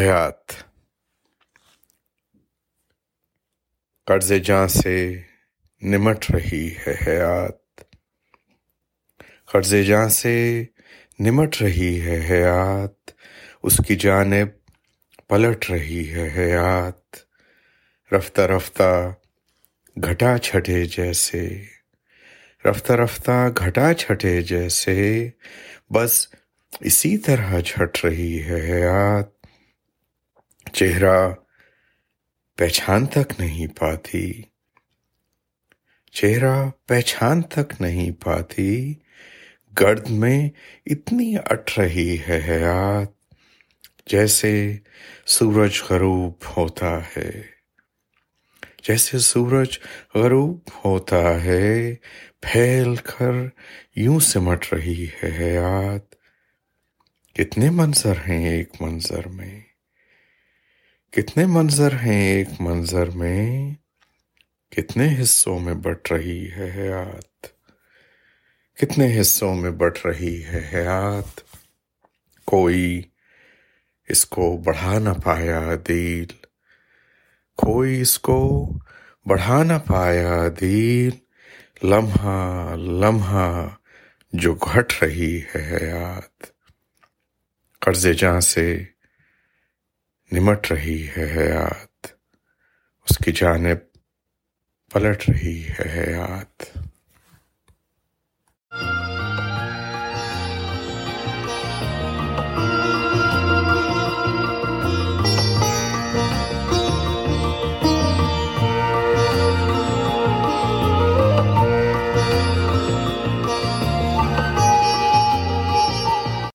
حیات۔ قرض جاں سے نمٹ رہی ہے حیات۔ قرض جاں سے نمٹ رہی ہے حیات۔ اس کی جانب پلٹ رہی ہے حیات۔ رفتہ رفتہ گھٹا چھٹے جیسے۔ رفتہ رفتہ گھٹا چھٹے جیسے۔ بس اسی طرح جھٹ رہی ہے حیات۔ چہرہ پہچان تک نہیں پاتی۔ چہرہ پہچان تک نہیں پاتی۔ گرد میں اتنی اٹھ رہی ہے حیات جیسے سورج غروب ہوتا ہے۔ جیسے سورج غروب ہوتا ہے، پھیل کر یوں سمٹ رہی ہے حیات۔ کتنے منظر ہیں ایک منظر میں۔ کتنے منظر ہیں ایک منظر میں؟ کتنے حصوں میں بٹ رہی ہے حیات؟ کتنے حصوں میں بٹ رہی ہے حیات؟ کوئی اس کو بڑھا نہ پایا دل۔ کوئی اس کو بڑھا نہ پایا دل۔ لمحہ لمحہ جو گھٹ رہی ہے حیات۔ قرض جاں سے نمٹ رہی ہے حیات۔ اس کی جانب پلٹ رہی ہے حیات۔